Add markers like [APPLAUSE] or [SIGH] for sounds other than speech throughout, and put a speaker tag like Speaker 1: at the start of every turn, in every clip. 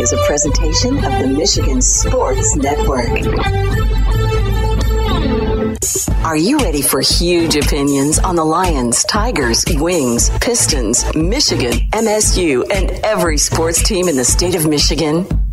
Speaker 1: is a presentation of the Michigan Sports Network. Are you ready for huge opinions on the Lions, Tigers, Wings, Pistons, Michigan, MSU, and every sports team in the state of Michigan?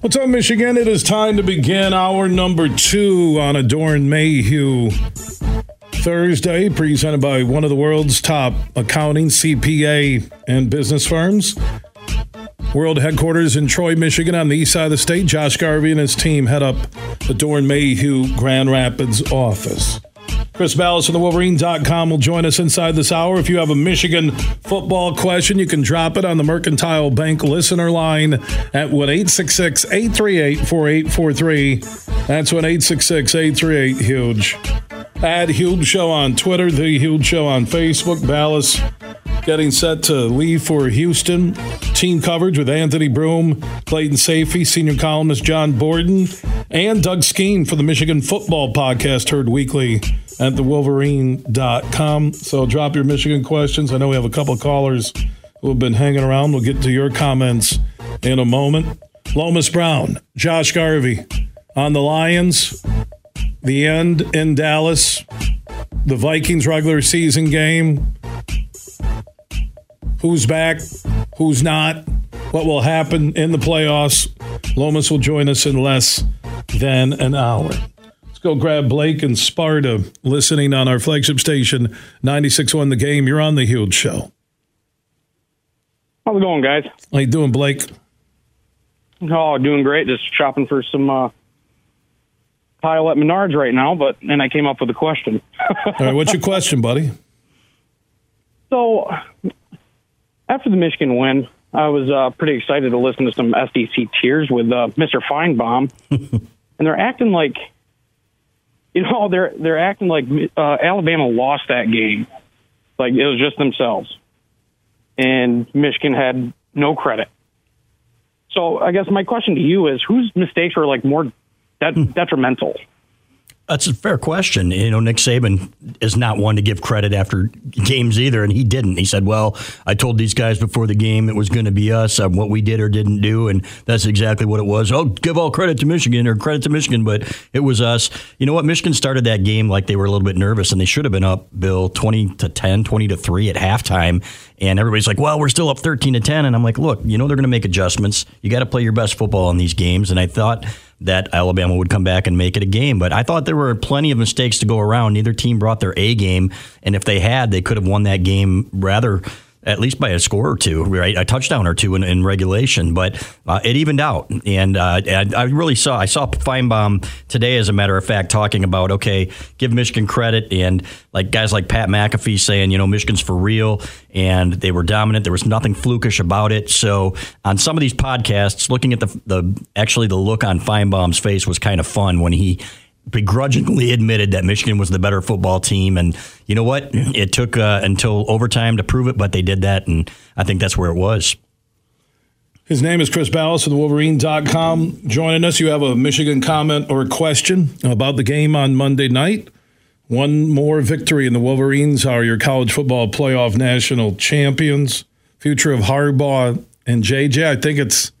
Speaker 2: What's up, Michigan? It is time to begin our number two on Doeren Mayhew Thursday, presented by one of the world's top accounting, CPA, and business firms. World headquarters in Troy, Michigan, on the east side of the state. Josh Garvey and his team head up the Doeren Mayhew Grand Rapids office. Chris Balas from the Wolverine.com will join us inside this hour. If you have a Michigan football question, you can drop it on the Mercantile Bank listener line at 1 866 838 4843. That's 1 866 838 Huge. Add Huge Show on Twitter, The Huge Show on Facebook. Balas getting set to leave for Houston. Team coverage with Anthony Broome, Clayton Sayfie, senior columnist John Borton, and Doug Skene for the Michigan Football Podcast, heard weekly at thewolverine.com. So drop your Michigan questions. I know we have a couple callers who have been hanging around. We'll get to your comments in a moment. Lomas Brown, Josh Garvey on the Lions, the end in Dallas, the Vikings regular season game. Who's back? Who's not? What will happen in the playoffs? Lomas will join us in less than an hour go grab Blake and Sparta listening on our flagship station, 96.1 The Game. You're on The Huge Show.
Speaker 3: How's it going, guys?
Speaker 2: How you doing, Blake?
Speaker 3: Oh, doing great. Just shopping for some uh, tile at Menards right now, but and I came up with a question. [LAUGHS]
Speaker 2: All right, what's your question, buddy?
Speaker 3: So, after the Michigan win, I was uh, pretty excited to listen to some SEC tears with uh, Mr. Finebaum, [LAUGHS] and they're acting like you know they're they're acting like uh, Alabama lost that game, like it was just themselves, and Michigan had no credit. So I guess my question to you is, whose mistakes are like more det- detrimental?
Speaker 4: That's a fair question. You know, Nick Saban is not one to give credit after games either, and he didn't. He said, "Well, I told these guys before the game it was going to be us, um, what we did or didn't do, and that's exactly what it was. Oh, give all credit to Michigan or credit to Michigan, but it was us. You know what? Michigan started that game like they were a little bit nervous, and they should have been up, Bill, twenty to 10, 20 to three at halftime, and everybody's like, "Well, we're still up thirteen to ten," and I'm like, "Look, you know they're going to make adjustments. You got to play your best football in these games," and I thought that Alabama would come back and make it a game. But I thought there were plenty of mistakes to go around. Neither team brought their A game, and if they had, they could have won that game rather at least by a score or two, right? A touchdown or two in, in regulation, but uh, it evened out. And uh, I really saw, I saw Finebaum today, as a matter of fact, talking about, okay, give Michigan credit. And like guys like Pat McAfee saying, you know, Michigan's for real and they were dominant. There was nothing flukish about it. So on some of these podcasts, looking at the, the actually the look on Finebaum's face was kind of fun when he begrudgingly admitted that Michigan was the better football team. And you know what? It took uh, until overtime to prove it, but they did that. And I think that's where it was.
Speaker 2: His name is Chris Balas of the Wolverine.com. Joining us, you have a Michigan comment or a question about the game on Monday night. One more victory, and the Wolverines are your college football playoff national champions. Future of Harbaugh and JJ. I think it's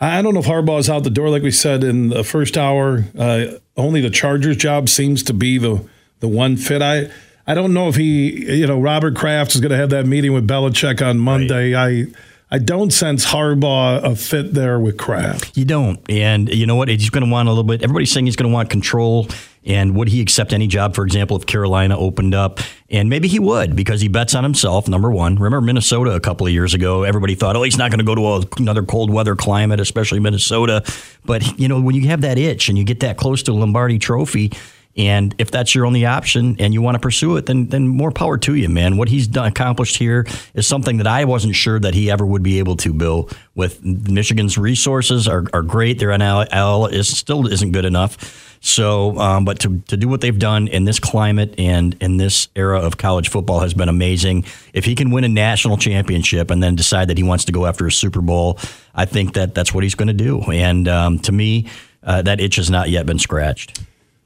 Speaker 2: I don't know if Harbaugh is out the door, like we said in the first hour. Uh, only the Chargers job seems to be the the one fit. I I don't know if he, you know, Robert Kraft is going to have that meeting with Belichick on Monday. Right. I I don't sense Harbaugh a fit there with Kraft.
Speaker 4: You don't, and you know what? He's going to want a little bit. Everybody's saying he's going to want control. And would he accept any job, for example, if Carolina opened up? And maybe he would because he bets on himself, number one. Remember Minnesota a couple of years ago? Everybody thought, oh, he's not going to go to a, another cold weather climate, especially Minnesota. But, you know, when you have that itch and you get that close to Lombardi trophy, And if that's your only option and you want to pursue it, then then more power to you, man. What he's done, accomplished here is something that I wasn't sure that he ever would be able to. Bill, with Michigan's resources are, are great. Their NIL is still isn't good enough. So, um, but to, to do what they've done in this climate and in this era of college football has been amazing. If he can win a national championship and then decide that he wants to go after a Super Bowl, I think that that's what he's going to do. And um, to me, uh, that itch has not yet been scratched.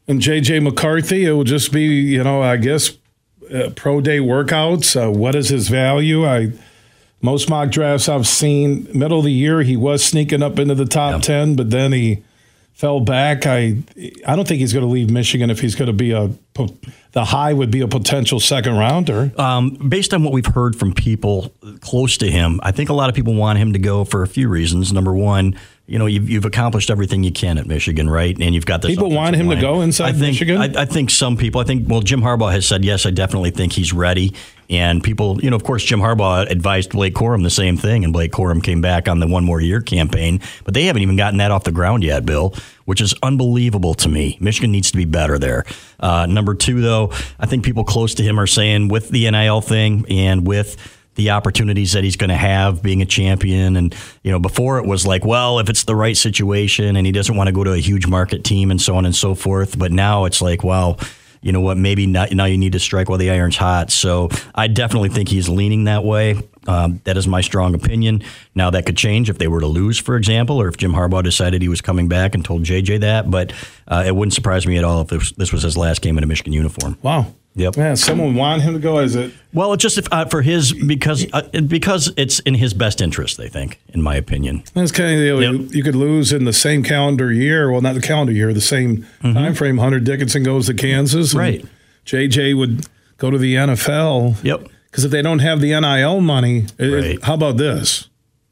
Speaker 2: And JJ McCarthy, it will just be, you know, I guess uh, pro day workouts. Uh, what is his value? I most mock drafts I've seen, middle of the year, he was sneaking up into the top yep. ten, but then he fell back. I I don't think he's going to leave Michigan if he's going to be a the high would be a potential second rounder.
Speaker 4: Um, based on what we've heard from people close to him, I think a lot of people want him to go for a few reasons. Number one, you know, you've, you've accomplished everything you can at Michigan, right? And you've got this.
Speaker 2: People want him
Speaker 4: line.
Speaker 2: to go inside
Speaker 4: I think,
Speaker 2: Michigan.
Speaker 4: I, I, think some people. I think. Well, Jim Harbaugh has said yes. I definitely think he's ready. And people, you know, of course, Jim Harbaugh advised Blake Corum the same thing, and Blake Corum came back on the one more year campaign. But they haven't even gotten that off the ground yet, Bill, which is unbelievable to me. Michigan needs to be better there. Uh, number two, though, I think people close to him are saying with the NIL thing and with the opportunities that he's going to have being a champion. And, you know, before it was like, well, if it's the right situation and he doesn't want to go to a huge market team and so on and so forth. But now it's like, well, you know what, maybe not, now you need to strike while the iron's hot. So I definitely think he's leaning that way. Um, that is my strong opinion. Now that could change if they were to lose, for example, or if Jim Harbaugh decided he was coming back and told JJ that. But uh, it wouldn't surprise me at all if this, this was his last game in a Michigan uniform.
Speaker 2: Wow.
Speaker 4: Yep.
Speaker 2: Man, someone want him to go. Is it?
Speaker 4: Well, it's just if, uh, for his because uh, because it's in his best interest. They think, in my opinion.
Speaker 2: That's kind of the know, yep. you could lose in the same calendar year. Well, not the calendar year, the same mm-hmm. time frame. Hunter Dickinson goes to Kansas,
Speaker 4: right?
Speaker 2: JJ would go to the NFL.
Speaker 4: Yep.
Speaker 2: Because if they don't have the NIL money, right. it, how about this?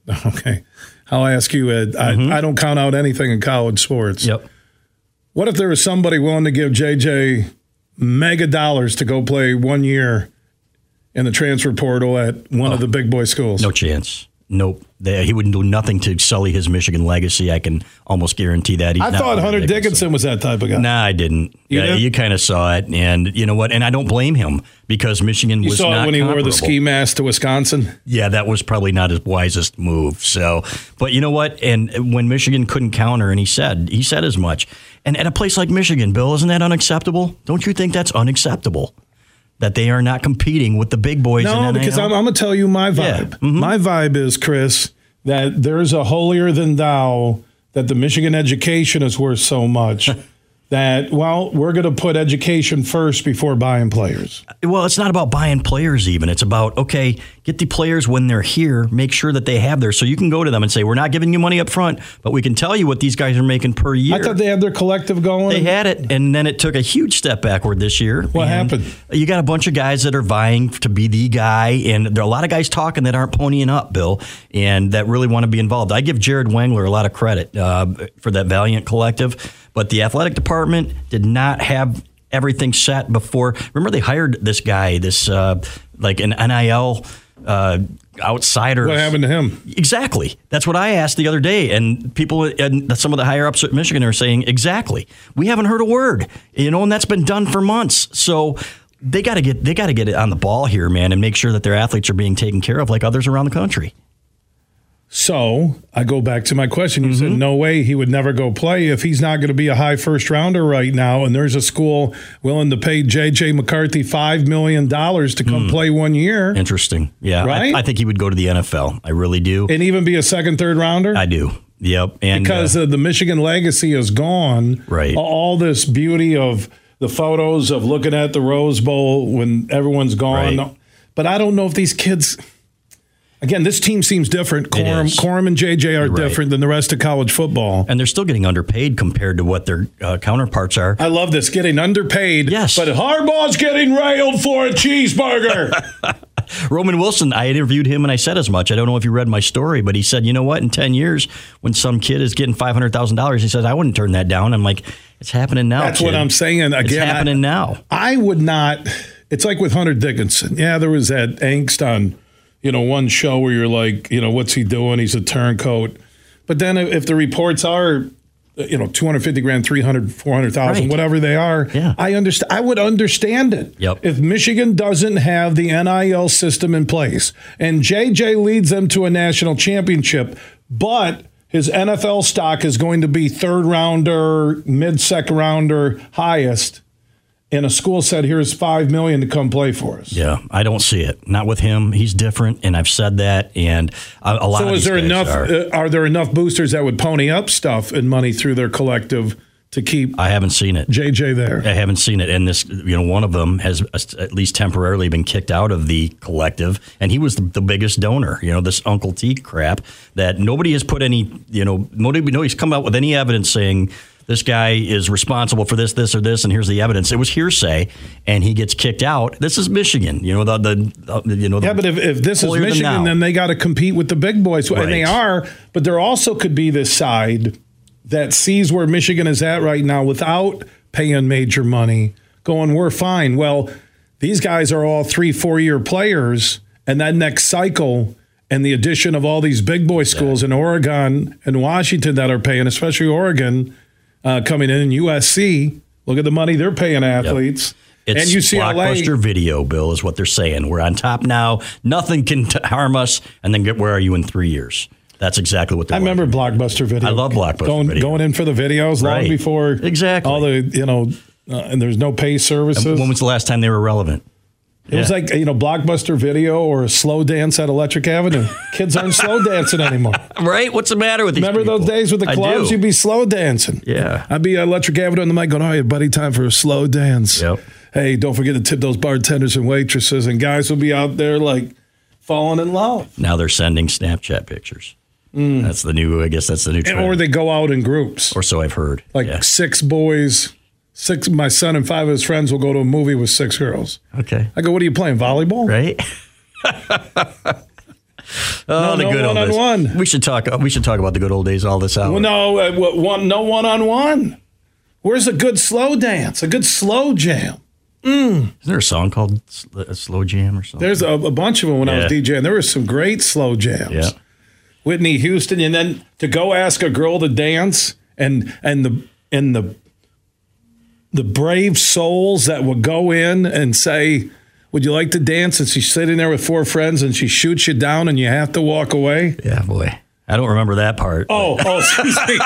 Speaker 2: [LAUGHS] Okay, I'll ask you, Ed. Mm-hmm. I, I don't count out anything in college sports.
Speaker 4: Yep.
Speaker 2: What if there was somebody willing to give JJ mega dollars to go play one year in the transfer portal at one oh, of the oh. big boy schools.
Speaker 4: No chance. Nope. They, he wouldn't do nothing to sully his Michigan legacy. I can almost guarantee that.
Speaker 2: He's I thought Hunter Dickinson. Dickinson. was that type of guy.
Speaker 4: Nah, I didn't. You, yeah, you kind of saw it, and you know what? And I don't blame him because Michigan
Speaker 2: you
Speaker 4: was
Speaker 2: saw
Speaker 4: it
Speaker 2: when he wore the ski mask to Wisconsin.
Speaker 4: Yeah, that was probably not his wisest move. So, but you know what? And when Michigan couldn't counter, and he said he said as much. And at a place like Michigan, Bill, isn't that unacceptable? Don't you think that's unacceptable? That they are not competing with the big boys.
Speaker 2: No, because I'm, I'm going to tell you my vibe. Yeah. Mm-hmm. My vibe is, Chris, that there's a holier than thou that the Michigan education is worth so much [LAUGHS] that well we're going to put education first before buying players
Speaker 4: well it's not about buying players even it's about okay get the players when they're here make sure that they have their so you can go to them and say we're not giving you money up front but we can tell you what these guys are making per year.
Speaker 2: i thought they had their collective going
Speaker 4: they had it and then it took a huge step backward this year.
Speaker 2: What happened?
Speaker 4: you got a bunch of guys that are vying to be the guy and there are a lot of guys talking that aren't ponying up bill and that really want to be involved. I give jared wangler a lot of credit uh, for that valiant collective but the athletic department did not have everything set before. Remember, they hired this guy, this uh, like an NIL uh, outsider.
Speaker 2: What happened to him?
Speaker 4: Exactly. That's what I asked the other day, and people and some of the higher ups at Michigan are saying exactly. We haven't heard a word, you know, and that's been done for months. So they got to get they got to get it on the ball here, man, and make sure that their athletes are being taken care of like others around the country.
Speaker 2: So I go back to my question. You mm-hmm. said no way he would never go play if he's not going to be a high first rounder right now. And there's a school willing to pay J.J. McCarthy five million dollars to come mm. play one year.
Speaker 4: Interesting. Yeah,
Speaker 2: right.
Speaker 4: I, I, think he would go to the NFL. I really do.
Speaker 2: And even be a second, third rounder.
Speaker 4: I do. Yep. And
Speaker 2: because uh, the Michigan legacy is gone.
Speaker 4: Right.
Speaker 2: All this beauty of the photos of looking at the Rose Bowl when everyone's gone. Right. But I don't know if these kids Again, this team seems different. Corum, Corum and JJ are right. different than the rest of college football.
Speaker 4: And they're still getting underpaid compared to what their uh, counterparts are.
Speaker 2: I love this getting underpaid.
Speaker 4: Yes.
Speaker 2: But Harbaugh's getting railed for a cheeseburger. [LAUGHS]
Speaker 4: Roman Wilson, I interviewed him and I said as much. I don't know if you read my story, but he said, you know what? In 10 years, when some kid is getting $500,000, he says, I wouldn't turn that down. I'm like, it's happening now.
Speaker 2: That's
Speaker 4: kid.
Speaker 2: what I'm saying. Again,
Speaker 4: it's happening
Speaker 2: I,
Speaker 4: now.
Speaker 2: I would not. It's like with Hunter Dickinson. Yeah, there was that angst on you know, one show where you're like, you know, what's he doing? He's a turncoat. But then if the reports are you know 250 grand 300 400,000
Speaker 4: Right.
Speaker 2: whatever they are
Speaker 4: Yeah.
Speaker 2: I understand I would understand it
Speaker 4: Yep.
Speaker 2: if Michigan doesn't have the NIL system in place and JJ leads them to a national championship but his NFL stock is going to be third rounder mid second rounder highest and a school said here's 5 million to come play for us
Speaker 4: Yeah, I don't see it. Not with him. He's different, and I've said that. And a, a lot
Speaker 2: so
Speaker 4: of
Speaker 2: is there enough
Speaker 4: Are.
Speaker 2: uh, are there enough boosters that would pony up stuff and money through their collective to keep
Speaker 4: I haven't seen it.
Speaker 2: JJ there
Speaker 4: I haven't seen it, and this, you know, one of them has at least temporarily been kicked out of the collective, and he was the, the biggest donor. You know, this Uncle T crap that nobody has put any, you know, nobody, nobody's come out with any evidence saying this guy is responsible for this, this, or this, and here's the evidence. It was hearsay, and he gets kicked out. This is Michigan. You know, the, the, the you know, the,
Speaker 2: Yeah, but if, if this is Michigan, then they got to compete with the big boys, and they are. But there also could be this side that sees where Michigan is at right now without paying major money, going, "We're fine." Well, these guys are all three, four-year players, and that next cycle and the addition of all these big boy schools in Oregon and Washington that are paying, especially Oregon uh, coming in, and USC. Look at the money they're paying athletes.
Speaker 4: It's
Speaker 2: and UCLA.
Speaker 4: blockbuster video, Bill, is what they're saying. We're on top now. Nothing can t- harm us. And then get, where are you in three years? That's exactly what they're.
Speaker 2: I remember Blockbuster Video.
Speaker 4: I love Blockbuster
Speaker 2: going,
Speaker 4: Video.
Speaker 2: Going in for the videos long before
Speaker 4: Exactly.
Speaker 2: all the you know, uh, and there's no pay services.
Speaker 4: When was the last time they were relevant?
Speaker 2: It was like you know, Blockbuster Video or a slow dance at Electric Avenue. Kids aren't slow [LAUGHS] dancing anymore.
Speaker 4: Right? What's the matter with these?
Speaker 2: Remember those days with the clubs? You'd be slow dancing.
Speaker 4: Yeah.
Speaker 2: I'd be at Electric Avenue on the mic going, "All right, buddy, time for a slow dance."
Speaker 4: Yep.
Speaker 2: Hey, don't forget to tip those bartenders and waitresses. And guys will be out there like falling in love,
Speaker 4: Now they're sending Snapchat pictures. Mm. That's the new. I guess that's the new
Speaker 2: and,
Speaker 4: trend.
Speaker 2: or they go out in groups.
Speaker 4: or so I've heard.
Speaker 2: like
Speaker 4: Yeah.
Speaker 2: six boys, six. My son and five of his friends will go to a movie with six girls.
Speaker 4: Okay.
Speaker 2: I go, "What are you playing volleyball?"
Speaker 4: Right. [LAUGHS]
Speaker 2: No,
Speaker 4: oh, the
Speaker 2: no
Speaker 4: good old days.
Speaker 2: one-on-one.
Speaker 4: We should talk. We should talk about the good old days all this hour.
Speaker 2: Well, no, uh, one, no one on one. Where's a good slow dance? A good slow jam.
Speaker 4: Isn't there a song called Sl- uh, Slow Jam or something?
Speaker 2: There's a, a bunch of them when I was DJing. There were some great slow jams.
Speaker 4: Yeah.
Speaker 2: Whitney Houston, and then to go ask a girl to dance, and and the and the the brave souls that would go in and say, "Would you like to dance?" And she's sitting there with four friends, and she shoots you down, and you have to walk away.
Speaker 4: Yeah, boy. I don't remember that part.
Speaker 2: Oh, oh, [LAUGHS] me.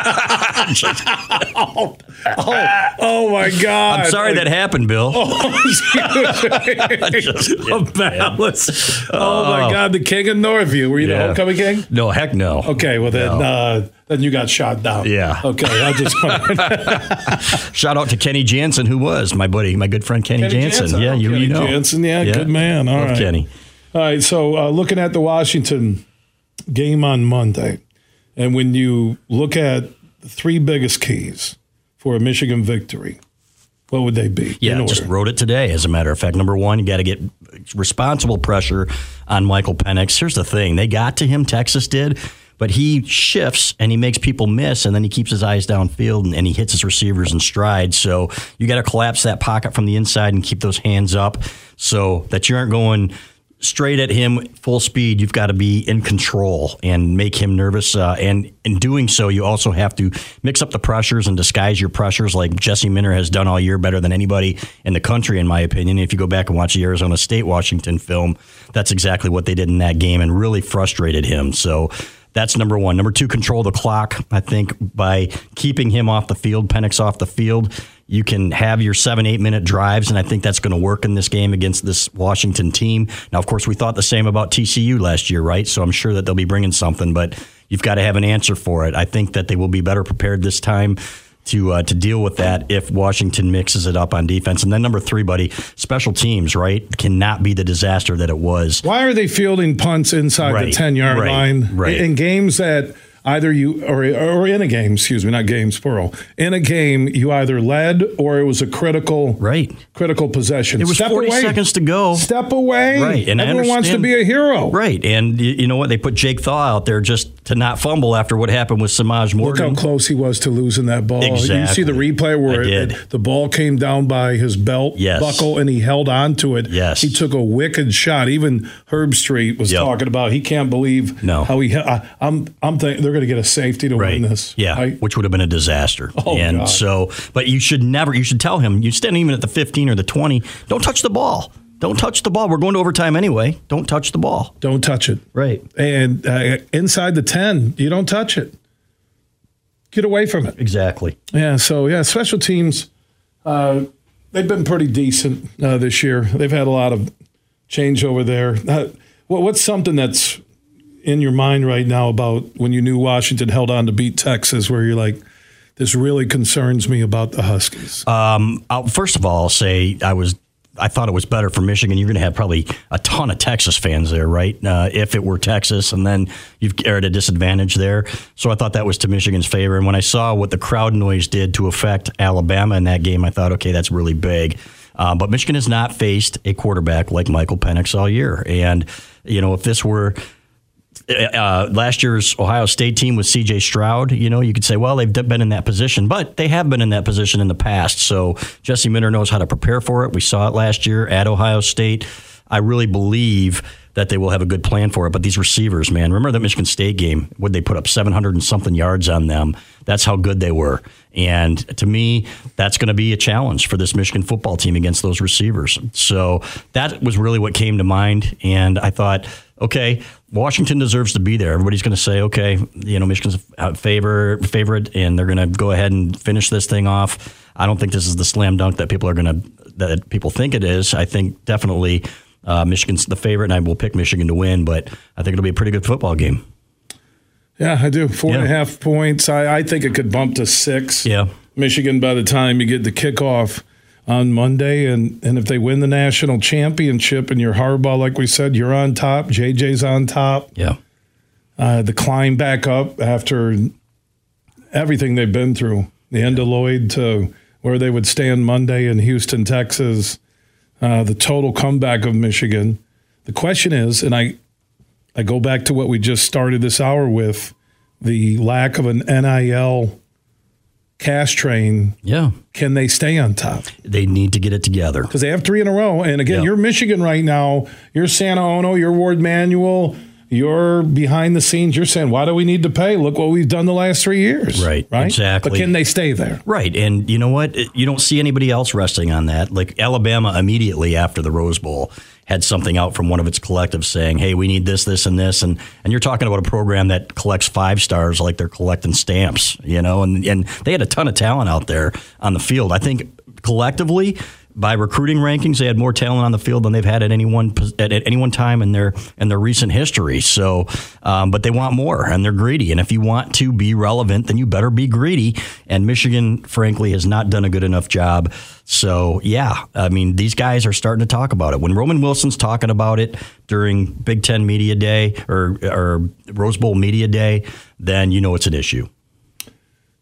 Speaker 2: oh, oh, oh, my God.
Speaker 4: I'm sorry that happened, Bill. [LAUGHS] Just
Speaker 2: a balance. Oh, my God, the king of Northview. Were you the homecoming king?
Speaker 4: No, heck no.
Speaker 2: Okay, well then,
Speaker 4: No.
Speaker 2: uh, then you got shot down.
Speaker 4: Yeah.
Speaker 2: Okay, I just [LAUGHS]
Speaker 4: Shout out to Kenny Jansen, who was my buddy, my good friend Kenny,
Speaker 2: Kenny
Speaker 4: Jansen.
Speaker 2: Jansen.
Speaker 4: Yeah,
Speaker 2: Oh,
Speaker 4: you,
Speaker 2: Kenny
Speaker 4: you know.
Speaker 2: Jansen, yeah, good man. All
Speaker 4: Love
Speaker 2: right.
Speaker 4: Kenny.
Speaker 2: All right, so uh, looking at the Washington game on Monday, and when you look at the three biggest keys for a Michigan victory, what would they be?
Speaker 4: Yeah,
Speaker 2: in
Speaker 4: just wrote it today. As a matter of fact, number one, you got to get responsible pressure on Michael Penix. Here's the thing: they got to him. Texas did. But he shifts and he makes people miss, and then he keeps his eyes downfield and, and he hits his receivers in stride. So you got to collapse that pocket from the inside and keep those hands up so that you aren't going straight at him full speed. You've got to be in control and make him nervous. Uh, and in doing so, you also have to mix up the pressures and disguise your pressures, like Jesse Minter has done all year better than anybody in the country, in my opinion. If you go back and watch the Arizona State Washington film, that's exactly what they did in that game and really frustrated him. So. That's number one. Number two, control the clock. I think by keeping him off the field, Penix off the field, you can have your seven, eight minute drives, and I think that's going to work in this game against this Washington team. Now, of course, we thought the same about TCU last year, right? So I'm sure that they'll be bringing something, but you've got to have an answer for it. I think that they will be better prepared this time to uh, to deal with that if Washington mixes it up on defense. And then number three, buddy, special teams, right? Cannot be the disaster that it was.
Speaker 2: Why are they fielding punts inside the 10 yard
Speaker 4: right,
Speaker 2: line
Speaker 4: right.
Speaker 2: in games that either you, or, or in a game, excuse me, not games, plural, in a game, you either led or it was a critical,
Speaker 4: Right.
Speaker 2: critical possession.
Speaker 4: It was
Speaker 2: Step
Speaker 4: 40
Speaker 2: away.
Speaker 4: seconds to go.
Speaker 2: Step away.
Speaker 4: Right, and
Speaker 2: Everyone wants to be a hero.
Speaker 4: Right, and y- you know what? They put Jake Thaw out there just to not fumble after what happened with Semaj Morgan.
Speaker 2: Look how close he was to losing that ball.
Speaker 4: Exactly.
Speaker 2: You see the replay where it, it, the ball came down by his belt
Speaker 4: yes.
Speaker 2: buckle and he held on to it.
Speaker 4: Yes.
Speaker 2: He took a wicked shot. Even Herbstreit was
Speaker 4: Yep.
Speaker 2: talking about he can't believe
Speaker 4: No.
Speaker 2: how he. I, I'm I'm thinking going to get a safety to
Speaker 4: right.
Speaker 2: win this.
Speaker 4: Yeah,
Speaker 2: right?
Speaker 4: which would have been a disaster.
Speaker 2: Oh,
Speaker 4: and
Speaker 2: God.
Speaker 4: so, but you should never. You should tell him. You stand even at the 15 or the 20. Don't touch the ball. Don't touch the ball. We're going to overtime anyway. Don't touch the ball.
Speaker 2: Don't touch it.
Speaker 4: Right.
Speaker 2: And uh, inside the ten, you don't touch it. Get away from it.
Speaker 4: Exactly.
Speaker 2: Yeah, so yeah, special teams, uh, they've been pretty decent uh, this year. They've had a lot of change over there. Uh, what's something that's in your mind right now about when you knew Washington held on to beat Texas, where you're like, this really concerns me about the Huskies?
Speaker 4: Um, I'll, first of all, say I was. I thought it was better for Michigan. You're going to have probably a ton of Texas fans there, right? Uh, if it were Texas, and then you've are at a disadvantage there. So I thought that was to Michigan's favor. And when I saw what the crowd noise did to affect Alabama in that game, I thought, okay, that's really big. Uh, but Michigan has not faced a quarterback like Michael Penix all year. And, you know, if this were uh, last year's Ohio State team with C.J. Stroud, you know, you could say, well, they've been in that position, but they have been in that position in the past. So Jesse Minter knows how to prepare for it. We saw it last year at Ohio State. I really believe that they will have a good plan for it. But these receivers, man, remember that Michigan State game? Would they put up 700 and something yards on them? That's how good they were. And to me, that's going to be a challenge for this Michigan football team against those receivers. So that was really what came to mind. And I thought, okay, Washington deserves to be there. Everybody's going to say, okay, you know, Michigan's a favor, favorite, and they're going to go ahead and finish this thing off. I don't think this is the slam dunk that people are going to that people think it is. I think definitely uh, Michigan's the favorite, and I will pick Michigan to win. But I think it'll be a pretty good football game.
Speaker 2: Yeah, I do. Four and a half points. I, I think it could bump to six.
Speaker 4: Yeah.
Speaker 2: Michigan by the time you get the kickoff on Monday. And, and if they win the national championship and you're Harbaugh, like we said, you're on top. JJ's on top.
Speaker 4: Yeah.
Speaker 2: Uh, the climb back up after everything they've been through, the end of Lloyd to where they would stand Monday in Houston, Texas, uh, the total comeback of Michigan. The question is, and I, I go back to what we just started this hour with the lack of an NIL cash train.
Speaker 4: Yeah.
Speaker 2: Can they stay on top?
Speaker 4: They need to get it together.
Speaker 2: Because they have three in a row. And again,
Speaker 4: Yeah.
Speaker 2: you're Michigan right now. You're Santa Ono. You're Warde Manuel, You're behind the scenes. You're saying, why do we need to pay? Look what we've done the last three years.
Speaker 4: Right,
Speaker 2: Right.
Speaker 4: exactly.
Speaker 2: But can they stay there?
Speaker 4: Right. And you know what? You don't see anybody else resting on that. Like Alabama immediately after the Rose Bowl had something out from one of its collectives saying, hey, we need this, this, and this. And, and you're talking about a program that collects five stars like they're collecting stamps, you know, and, and they had a ton of talent out there on the field. I think collectively, by recruiting rankings, they had more talent on the field than they've had at any one at, at any one time in their in their recent history. So, um, but they want more and they're greedy. And if you want to be relevant, then you better be greedy. And Michigan, frankly, has not done a good enough job. So, yeah, I mean, these guys are starting to talk about it. When Roman Wilson's talking about it during Big Ten Media Day or or Rose Bowl Media Day, then you know it's an issue.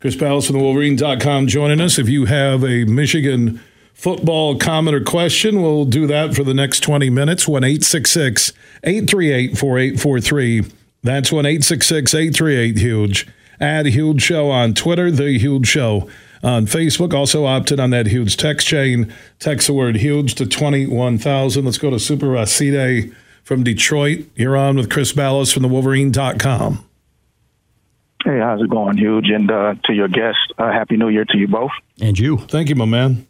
Speaker 2: Chris Balas from the Wolverine.com joining us. If you have a Michigan football comment or question, we'll do that for the next 20 minutes. 1 888 4843. That's 1 838 Huge. Add Huge Show on Twitter, The Huge Show on Facebook. Also opted on that huge text chain. Text the word huge to 21,000. Let's go to Super Racide from Detroit. You're on with Chris Balas from the Wolverine.com.
Speaker 5: Hey, how's it going, Huge? And uh, to your guest, uh, Happy New Year to you both.
Speaker 4: And you.
Speaker 2: Thank you, my man.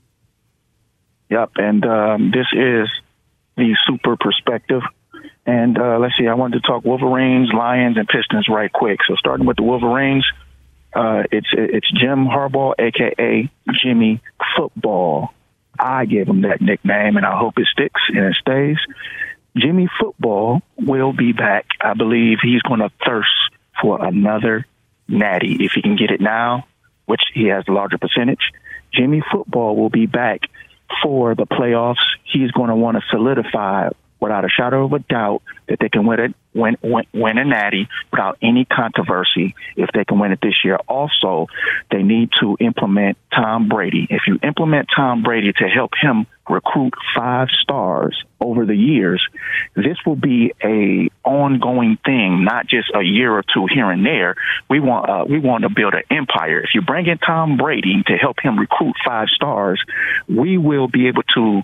Speaker 5: Yep, and um, this is the Super Perspective. And uh, let's see, I wanted to talk Wolverines, Lions, and Pistons right quick. So starting with the Wolverines, uh, it's it's Jim Harbaugh, aka Jimmy Football. I gave him that nickname, and I hope it sticks and it stays. Jimmy Football will be back. I believe he's going to thirst for another natty if he can get it now, which he has a larger percentage. Jimmy Football will be back for the playoffs. He's going to want to solidify without a shadow of a doubt that they can win it, win, win, win a natty without any controversy if they can win it this year. Also, they need to implement Tom Brady. If you implement Tom Brady to help him recruit five stars over the years, this will be a ongoing thing, not just a year or two here and there. We want uh, we want to build an empire. If you bring in Tom Brady to help him recruit five stars, we will be able to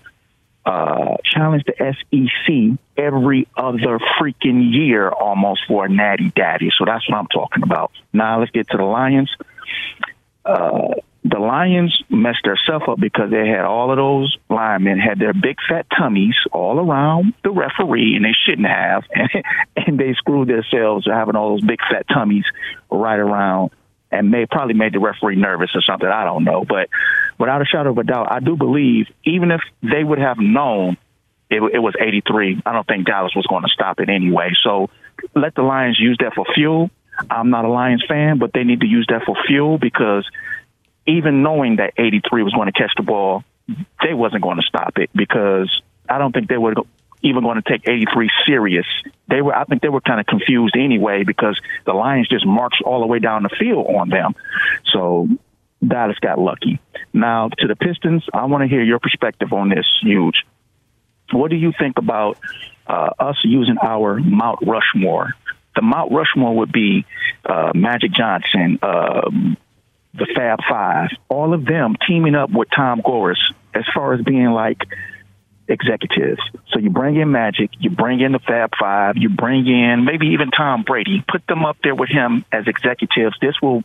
Speaker 5: uh, challenge the SEC every other freaking year almost for a natty daddy. So that's what I'm talking about. Now let's get to the Lions. Uh, the Lions messed themselves up because they had all of those linemen had their big fat tummies all around the referee, and they shouldn't have, [LAUGHS] and they screwed themselves having all those big fat tummies right around, and they probably made the referee nervous or something. I don't know, but without a shadow of a doubt, I do believe even if they would have known it, it was 83, I don't think Dallas was going to stop it anyway. So let the Lions use that for fuel. I'm not a Lions fan, but they need to use that for fuel because even knowing that 83 was going to catch the ball, they wasn't going to stop it because I don't think they were even going to take 83 serious. They were, I think they were kind of confused anyway because the Lions just marched all the way down the field on them. So Dallas got lucky. Now to the Pistons, I want to hear your perspective on this. Huge. What do you think about uh, us using our Mount Rushmore? The Mount Rushmore would be uh, Magic Johnson, uh, the Fab Five, all of them teaming up with Tom Gores as far as being like executives. So you bring in Magic, you bring in the Fab Five, you bring in maybe even Tom Brady, put them up there with him as executives. This will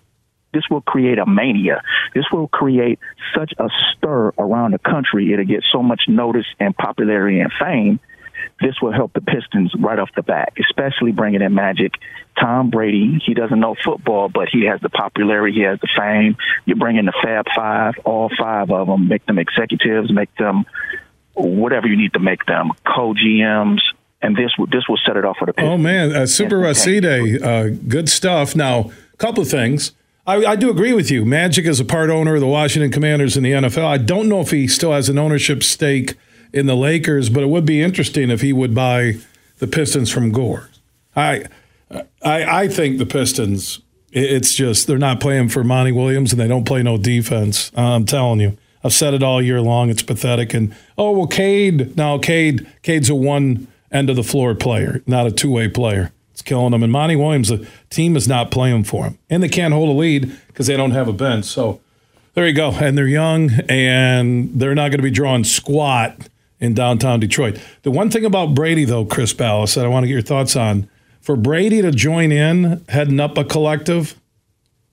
Speaker 5: this will create a mania. This will create such a stir around the country. It'll get so much notice and popularity and fame. This will help the Pistons right off the bat, especially bringing in Magic. Tom Brady, he doesn't know football, but he has the popularity, he has the fame. You bring in the Fab Five, all five of them, make them executives, make them whatever you need to make them, co-GMs, and this will this will set it off for the Pistons.
Speaker 2: Oh man, uh, Super Racide, uh, good stuff. Now, a couple of things. I, I, do agree with you. Magic is a part owner of the Washington Commanders in the NFL. I don't know if he still has an ownership stake in the Lakers, but it would be interesting if he would buy the Pistons from Gore. I, I, I think the Pistons. It's just they're not playing for Monty Williams and they don't play no defense. I'm telling you. I've said it all year long. It's pathetic. And oh well, Cade. Now Cade. Cade's a one end of the floor player, not a two way player. It's killing them. And Monty Williams, the team is not playing for him. And they can't hold a lead because they don't have a bench. So there you go. And they're young and they're not going to be drawing squat in downtown Detroit. The one thing about Brady, though, Chris Balas, that I want to get your thoughts on for Brady to join in heading up a collective,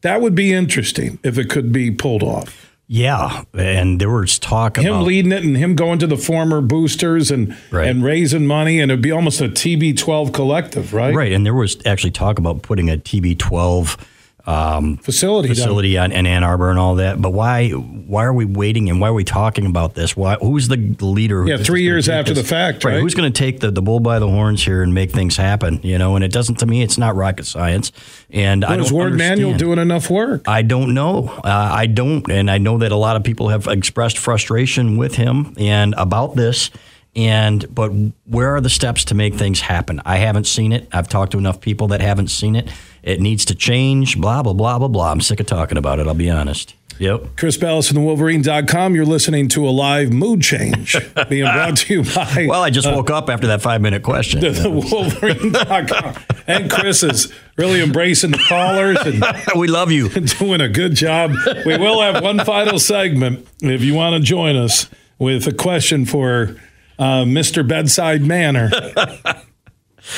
Speaker 2: that would be interesting if it could be pulled off.
Speaker 4: Yeah, and there was talk
Speaker 2: him
Speaker 4: about
Speaker 2: leading it and him going to the former boosters and
Speaker 4: Right.
Speaker 2: and raising money, and it'd be almost a TB12 collective, right?
Speaker 4: right, and there was actually talk about putting a TB12 um,
Speaker 2: Facility,
Speaker 4: facility on, in Ann Arbor and all that. But why why are we waiting and why are we talking about this? Why who's the leader?
Speaker 2: Yeah, three years after
Speaker 4: this?
Speaker 2: the fact, right?
Speaker 4: Who's going to take the, the bull by the horns here and make things happen? You know, and it doesn't to me. It's not rocket science, and I don't
Speaker 2: Warde Manuel
Speaker 4: understand.
Speaker 2: doing enough work?
Speaker 4: I don't know. Uh, I don't, and I know that a lot of people have expressed frustration with him and about this. And but where are the steps to make things happen? I haven't seen it. I've talked to enough people that haven't seen it. It needs to change. Blah blah blah blah blah. I'm sick of talking about it. I'll be honest. Yep.
Speaker 2: Chris Balas from the Wolverine.com. You're listening to a live mood change being brought to you by
Speaker 4: Well, I just woke up after that five minute question.
Speaker 2: the Wolverine.com. And Chris is really embracing the callers and [LAUGHS]
Speaker 4: we love you. [LAUGHS]
Speaker 2: doing a good job. We will have one final segment if you want to join us with a question for uh, Mr. Bedside Manner. [LAUGHS]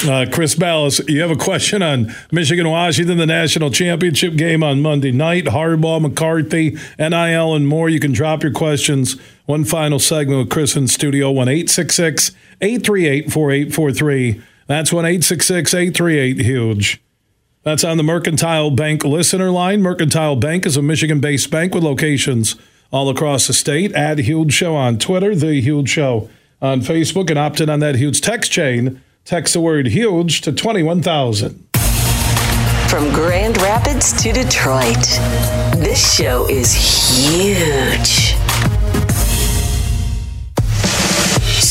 Speaker 2: Uh, Chris Balas, you have a question on Michigan Washington, the national championship game on Monday night, Harbaugh, McCarthy, NIL, and more. You can drop your questions. One final segment with Chris in studio, 1 866 838 4843. That's 1 866 838 Huge. That's on the Mercantile Bank listener line. Mercantile Bank is a Michigan based bank with locations all across the state. Add Huge Show on Twitter, The Huge Show on Facebook, and opt in on that huge text chain. Text the word huge to 21,000.
Speaker 1: From Grand Rapids to Detroit, this show is huge.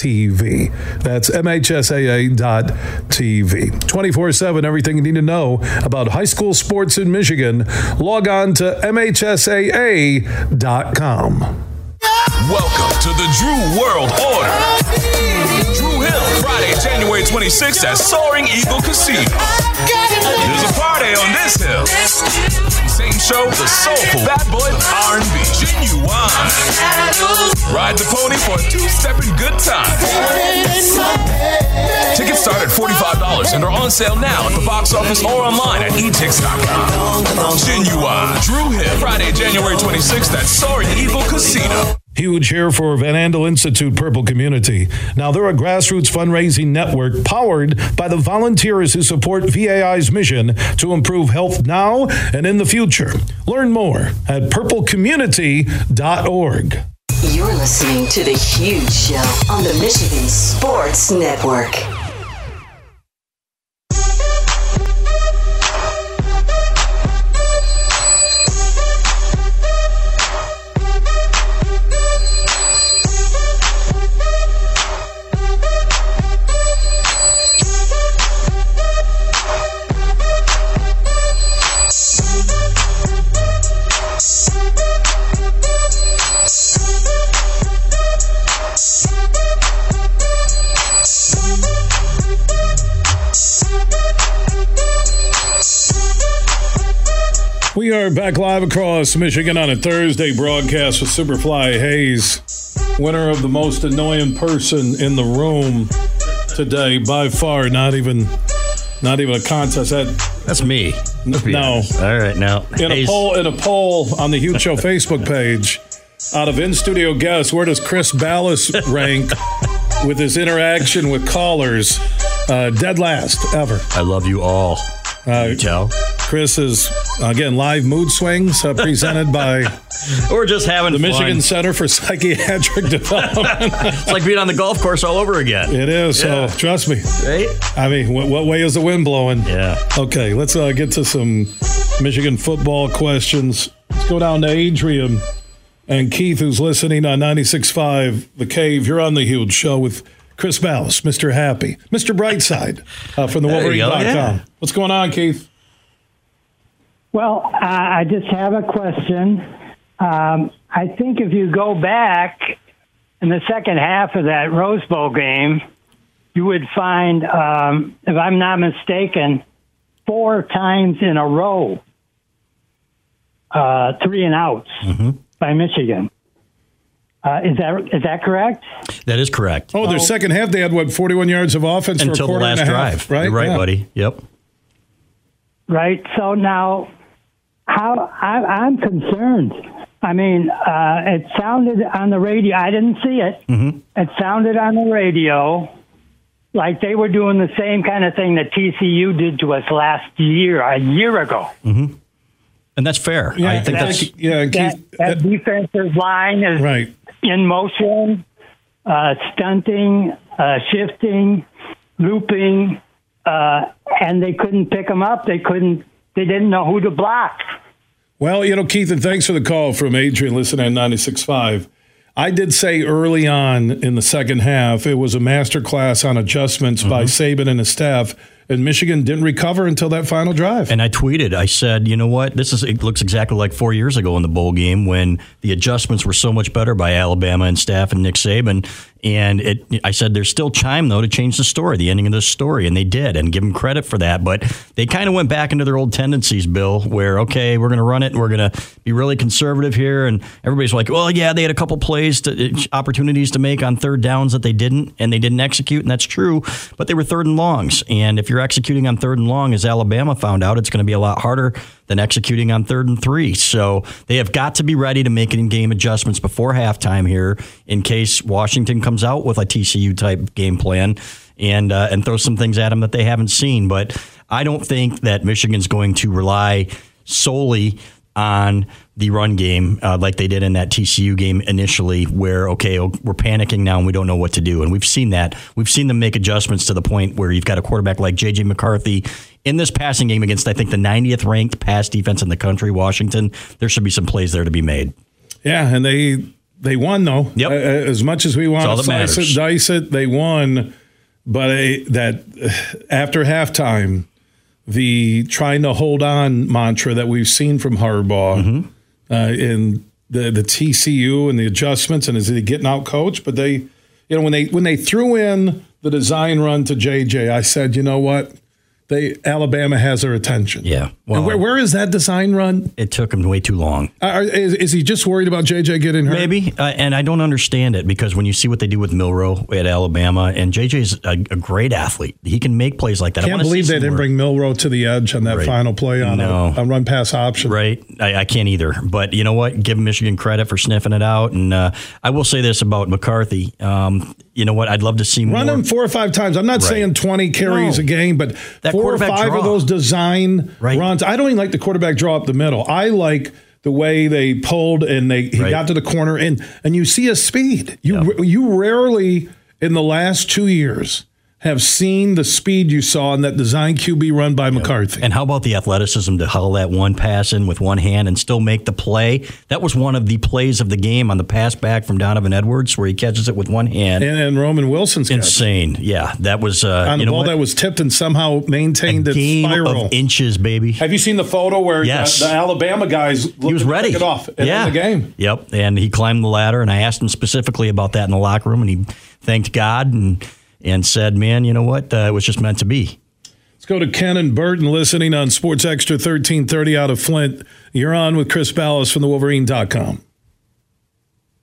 Speaker 2: MHSAA.TV. That's MHSAA.TV. 24 7, everything you need to know about high school sports in Michigan. Log on to MHSAA.com.
Speaker 6: Welcome to the Dru World Order. Dru Hill, Friday, January 26th at Soaring Eagle Casino. There's a party on this hill. Show, the soulful bad boy R&B, genuine. Ride the pony for a two-stepping good time. Tickets start at $45 and are on sale now at the box office or online at etix.com. Genuine, Dru Hill, Friday, January 26th at Soaring Eagle Casino.
Speaker 2: Huge here for Van Andel Institute Purple Community. Now, they're a grassroots fundraising network powered by the volunteers who support VAI's mission to improve health now and in the future. Learn more at purplecommunity.org.
Speaker 1: You're listening to The Huge Show on the Michigan Sports Network.
Speaker 2: Back live across Michigan on a Thursday broadcast with Superfly Hayes, winner of the most annoying person in the room today by far. Not even, not even a contest. That
Speaker 4: That's me.
Speaker 2: No.
Speaker 4: All right, now.
Speaker 2: in a poll in a poll on the Huge Show [LAUGHS] Facebook page, out of in studio guests, where does Chris Balas rank with his interaction with callers? Uh, dead last ever.
Speaker 4: I love you all.
Speaker 2: Uh,
Speaker 4: You tell.
Speaker 2: Chris is again live mood swings uh, presented by [LAUGHS]
Speaker 4: We're just having
Speaker 2: the
Speaker 4: fun.
Speaker 2: Michigan Center for Psychiatric [LAUGHS] Development.
Speaker 4: It's like being on the golf course all over again.
Speaker 2: it is.
Speaker 4: Yeah.
Speaker 2: So trust me.
Speaker 4: Right?
Speaker 2: I mean, what, what way is the wind blowing?
Speaker 4: Yeah.
Speaker 2: Okay, let's uh, get to some Michigan football questions. Let's go down to Adrian and Keith, who's listening on 96.5 The Cave. You're on the huge show with Chris Balas, Mr. Happy, Mr. Brightside uh, from the
Speaker 4: There you go,
Speaker 2: Wolverine.com.
Speaker 4: yeah.
Speaker 2: What's going on, Keith?
Speaker 7: Well, I I just have a question. Um, I think if you go back in the second half of that Rose Bowl game, you would find, um, if I'm not mistaken, four times in a row, uh, three and outs by Michigan. Uh, is that is that correct?
Speaker 4: That is correct.
Speaker 2: Oh, their second half, they had, what, 41 yards of offense
Speaker 4: Until
Speaker 2: for a
Speaker 4: the last
Speaker 2: and a
Speaker 4: drive.
Speaker 2: half, right?
Speaker 4: You're right,
Speaker 2: Yeah.
Speaker 4: buddy. Yep.
Speaker 7: Right. So now, how I, I'm concerned. I mean, uh, it sounded on the radio. I didn't see it. It sounded on the radio like they were doing the same kind of thing that TCU did to us last year, a year ago.
Speaker 4: And that's fair.
Speaker 2: Yeah,
Speaker 4: I think that's
Speaker 2: yeah, and
Speaker 7: That,
Speaker 2: Keith,
Speaker 7: that defensive line is
Speaker 2: right.
Speaker 7: in motion, uh, stunting, uh, shifting, looping, uh, and they couldn't pick them up. They couldn't. They didn't know who to block.
Speaker 2: Well, you know, Keith, and thanks for the call from Adrian listening at 96.5. I did say early on in the second half it was a master class on adjustments by
Speaker 4: Mm-hmm.
Speaker 2: Saban and his staff, and Michigan didn't recover until that final drive.
Speaker 4: And I tweeted, I said, you know what? This is it looks exactly like four years ago in the bowl game when the adjustments were so much better by Alabama and staff and Nick Saban. And it, I said, there's still time though to change the story, the ending of the story, and they did, and give them credit for that. But they kind of went back into their old tendencies, Bill, where okay, we're going to run it, and we're going to be really conservative here, and everybody's like, well, yeah, they had a couple plays, to, opportunities to make on third downs that they didn't, and they didn't execute, and that's true. But they were third and longs, and if you're executing on third and long, as Alabama found out, it's going to be a lot harder than executing on third and three. So they have got to be ready to make in-game adjustments before halftime here, in case Washington comes out with a TCU type game plan and uh, and throw some things at them that they haven't seen. But I don't think that Michigan's going to rely solely on the run game uh, like they did in that TCU game initially, where okay, oh, we're panicking now and we don't know what to do, and we've seen that. We've seen them make adjustments to the point where you've got a quarterback like JJ McCarthy in this passing game against I think the 90th ranked pass defense in the country, Washington. There should be some plays there to be made.
Speaker 2: Yeah, and they they won though.
Speaker 4: Yep.
Speaker 2: As much as we want to slice
Speaker 4: matters.
Speaker 2: it, dice it, they won. But uh, that [SIGHS] after halftime, the trying to hold on mantra that we've seen from Harbaugh
Speaker 4: Mm-hmm.
Speaker 2: Uh, in the the TCU and the adjustments, and is he getting out coach? But they, you know, when they when they threw in the design run to JJ, I said, you know what, they Alabama has their attention.
Speaker 4: Yeah.
Speaker 2: and where, where is that design run?
Speaker 4: It took him way too long.
Speaker 2: Uh, is, is he just worried about JJ getting hurt?
Speaker 4: Maybe, uh, and I don't understand it because when you see what they do with Milroe at Alabama, and JJ's a, a great athlete, he can make plays like that. I
Speaker 2: Can't
Speaker 4: wanna see
Speaker 2: believe they didn't bring Milroe to the edge on that
Speaker 4: Right.
Speaker 2: final play on
Speaker 4: No.
Speaker 2: a, a run pass option.
Speaker 4: Right, I, I can't either. But you know what? Give Michigan credit for sniffing it out. And uh, I will say this about McCarthy. Um, you know what? I'd love to see
Speaker 2: Run
Speaker 4: more.
Speaker 2: him four or five times. I'm not
Speaker 4: Right.
Speaker 2: saying 20 carries
Speaker 4: No.
Speaker 2: a game, but
Speaker 4: That
Speaker 2: four or five
Speaker 4: draw.
Speaker 2: of those design
Speaker 4: Right.
Speaker 2: runs. I don't even like the quarterback draw up the middle. I like the way they pulled and they he
Speaker 4: Right.
Speaker 2: got to the corner and and you see his speed. You
Speaker 4: Yeah.
Speaker 2: you rarely in the last two years have seen the speed you saw in that design QB run by McCarthy.
Speaker 4: And how about the athleticism to huddle that one pass in with one hand and still make the play? That was one of the plays of the game on the pass back from Donovan Edwards, where he catches it with one hand.
Speaker 2: and, and Roman Wilson's catch.
Speaker 4: Insane. Yeah, that was uh,
Speaker 2: on
Speaker 4: you
Speaker 2: the
Speaker 4: know
Speaker 2: ball
Speaker 4: what?
Speaker 2: that was tipped and somehow maintained
Speaker 4: a
Speaker 2: its
Speaker 4: game
Speaker 2: spiral.
Speaker 4: of inches, baby.
Speaker 2: Have you seen the photo where
Speaker 4: Yes.
Speaker 2: the, the Alabama guys
Speaker 4: he was ready.
Speaker 2: it off
Speaker 4: yeah.
Speaker 2: the game?
Speaker 4: Yep. And he climbed the ladder, and I asked him specifically about that in the locker room, and he thanked God and and said, "Man, you know what? Uh, it was just meant to be."
Speaker 2: Let's go to Ken and Burton listening on Sports Extra 1330 out of Flint. You're on with Chris Balas from the Wolverine.com.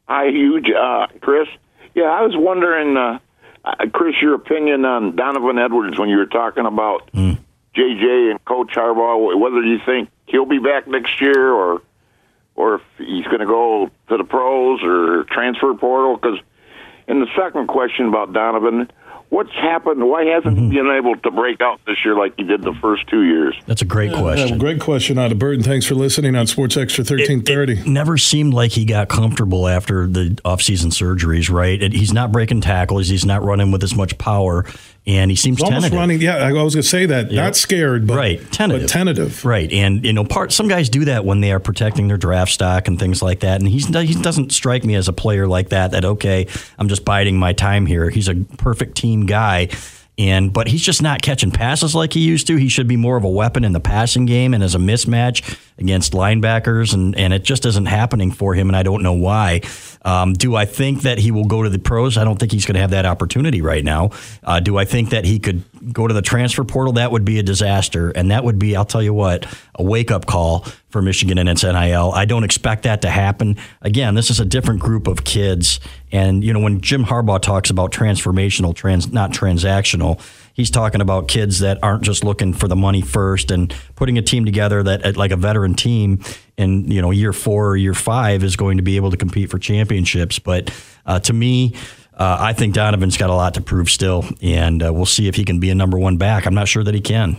Speaker 8: Hi, huge, uh, Chris. Yeah, I was wondering, uh, uh, Chris, your opinion on Donovan Edwards when you were talking about JJ and Coach Harbaugh. Whether you think he'll be back next year, or or if he's going to go to the pros or transfer portal. Because in the second question about Donovan, what's happened? Why hasn't he mm-hmm. been able to break out this year like he did the first two years?
Speaker 4: That's a great
Speaker 2: Yeah,
Speaker 4: question.
Speaker 2: great question out of Burton. Thanks for listening on Sports Extra
Speaker 4: It-
Speaker 2: 1330.
Speaker 4: It, never seemed like he got comfortable after the offseason surgeries, right? It, he's not breaking tackles. He's not running with as much power, and he seems
Speaker 2: Almost
Speaker 4: tentative.
Speaker 2: running. Yeah, I was going to say that.
Speaker 4: Yep.
Speaker 2: Not scared, but,
Speaker 4: right, tentative.
Speaker 2: but tentative.
Speaker 4: Right, and you know, part some guys do that when they are protecting their draft stock and things like that. And he's he doesn't strike me as a player like that. That okay, I'm just biding my time here. He's a perfect team guy. And but he's just not catching passes like he used to. He should be more of a weapon in the passing game and as a mismatch against linebackers, and, and it just isn't happening for him, and I don't know why. Um, do I think that he will go to the pros? I don't think he's going to have that opportunity right now. Uh, do I think that he could go to the transfer portal? That would be a disaster, and that would be, I'll tell you what, a wake up call for Michigan and its NIL. I don't expect that to happen. Again, this is a different group of kids, and you know when Jim Harbaugh talks about transformational, trans not transactional, he's talking about kids that aren't just looking for the money first and putting a team together that like a veteran team in you know year four or year five is going to be able to compete for championships. But uh, to me. Uh, I think Donovan's got a lot to prove still, and uh, we'll see if he can be a number one back. I'm not sure that he can.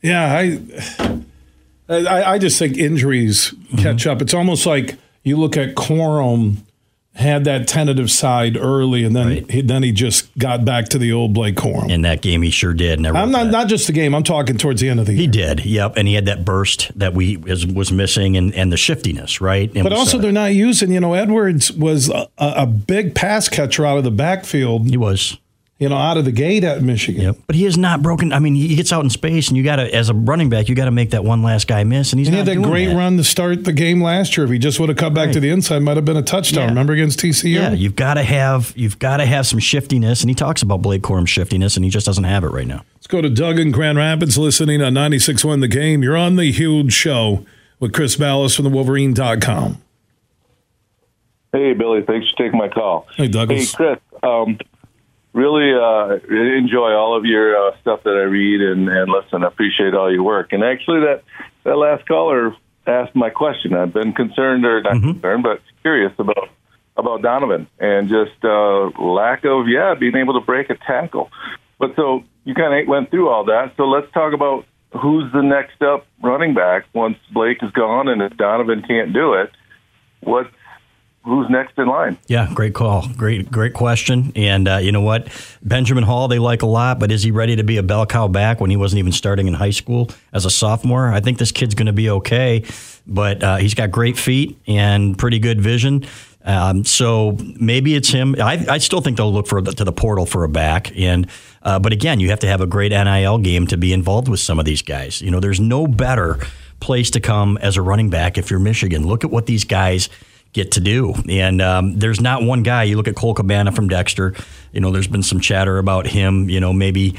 Speaker 2: Yeah, I, I, I just think injuries catch up. It's almost like you look at Corum had that tentative side early, and then
Speaker 4: Right.
Speaker 2: he, then he just got back to the old Blake Corum.
Speaker 4: In that game, he sure did. Never
Speaker 2: I'm not not just the game. I'm talking towards the end of the game.
Speaker 4: He
Speaker 2: year.
Speaker 4: did, yep, and he had that burst that we was, was missing, and, and the shiftiness, right? And
Speaker 2: But also, they're not using. You know, Edwards was a a big pass catcher out of the backfield.
Speaker 4: he was,
Speaker 2: You know, out of the gate at Michigan.
Speaker 4: yep. But he is not broken. I mean, he gets out in space, and you got to, as a running back, you got to make that one last guy miss, and he's
Speaker 2: And he
Speaker 4: not
Speaker 2: had that
Speaker 4: doing
Speaker 2: great
Speaker 4: that.
Speaker 2: run to start the game last year. If he just would have cut back
Speaker 4: Right.
Speaker 2: to the inside, might have been a touchdown.
Speaker 4: Yeah.
Speaker 2: Remember against TCU?
Speaker 4: Yeah, you've got to have you've got to have some shiftiness, and he talks about Blake Corum's shiftiness, and he just doesn't have it right now.
Speaker 2: Let's go to Doug in Grand Rapids listening on 96.1 The Game. You're on the huge show with Chris Balas from the Wolverine.com.
Speaker 9: Hey, Billy. Thanks for taking my call.
Speaker 2: Hey, Douglas.
Speaker 9: Hey, Chris. Um, really uh, enjoy all of your uh, stuff that I read and, and listen. I appreciate all your work. And actually, that that last caller asked my question. I've been concerned, or not concerned, but curious about about Donovan and just uh, lack of yeah being able to break a tackle. But so you kind of went through all that. So let's talk about who's the next up running back once Blake is gone and if Donovan can't do it. What who's next in line?
Speaker 4: Yeah, great call. Great, great question. And uh, you know what? Benjamin Hall, they like a lot, but is he ready to be a bell cow back when he wasn't even starting in high school as a sophomore? I think this kid's going to be okay, but uh, he's got great feet and pretty good vision. Um, so maybe it's him. I, I still think they'll look for the, to the portal for a back. And uh, but again, you have to have a great NIL game to be involved with some of these guys. You know, there's no better place to come as a running back if you're Michigan. Look at what these guys get to do. And um, there's not one guy. You look at Cole Cabana from Dexter. You know, there's been some chatter about him. You know, maybe.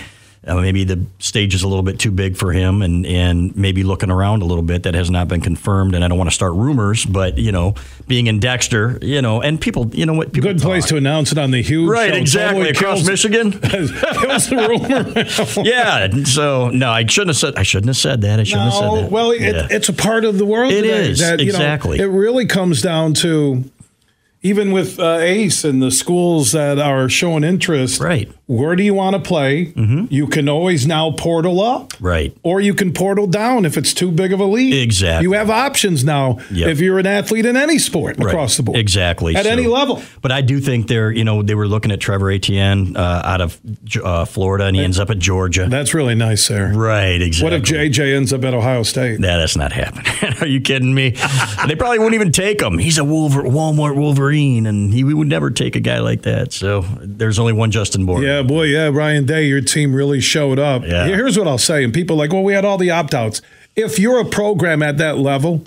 Speaker 4: Uh, maybe the stage is a little bit too big for him, and, and maybe looking around a little bit that has not been confirmed. And I don't want to start rumors, but you know, being in Dexter, you know, and people, you know what, people
Speaker 2: Good place to announce it on the huge
Speaker 4: right,
Speaker 2: show.
Speaker 4: exactly
Speaker 2: Totally
Speaker 4: across
Speaker 2: kills-
Speaker 4: Michigan. [LAUGHS]
Speaker 2: kills the rumor. [LAUGHS]
Speaker 4: yeah, so no, I shouldn't have said. I shouldn't have said that. I shouldn't have said that.
Speaker 2: well, it,
Speaker 4: Yeah.
Speaker 2: it's a part of the world
Speaker 4: It
Speaker 2: today.
Speaker 4: is,
Speaker 2: that, you know,
Speaker 4: exactly.
Speaker 2: it really comes down to even with uh, Ace and the schools that are showing interest.
Speaker 4: Right.
Speaker 2: Where do you want to play? You can always now portal up.
Speaker 4: right.
Speaker 2: Or you can portal down if it's too big of a lead.
Speaker 4: Exactly.
Speaker 2: You have options now
Speaker 4: Yep.
Speaker 2: if you're an athlete in any sport
Speaker 4: Right.
Speaker 2: across the board.
Speaker 4: Exactly.
Speaker 2: At
Speaker 4: So-
Speaker 2: any level.
Speaker 4: But I do think they're, you know, they were looking at Trevor Etienne uh, out of uh, Florida, and he ends up at Georgia.
Speaker 2: That's really nice there.
Speaker 4: right. Exactly.
Speaker 2: What if JJ ends up at Ohio State?
Speaker 4: Nah, that's not happening. [LAUGHS] Are you kidding me? [LAUGHS] they probably wouldn't even take him. He's a Wolver- Walmart Wolverine, and he we would never take a guy like that. So there's only one Justin Boren.
Speaker 2: Yeah, boy, yeah, Ryan Day, your team really showed up.
Speaker 4: Yeah.
Speaker 2: Here's what I'll say, and people are like, well, we had all the opt outs. If you're a program at that level,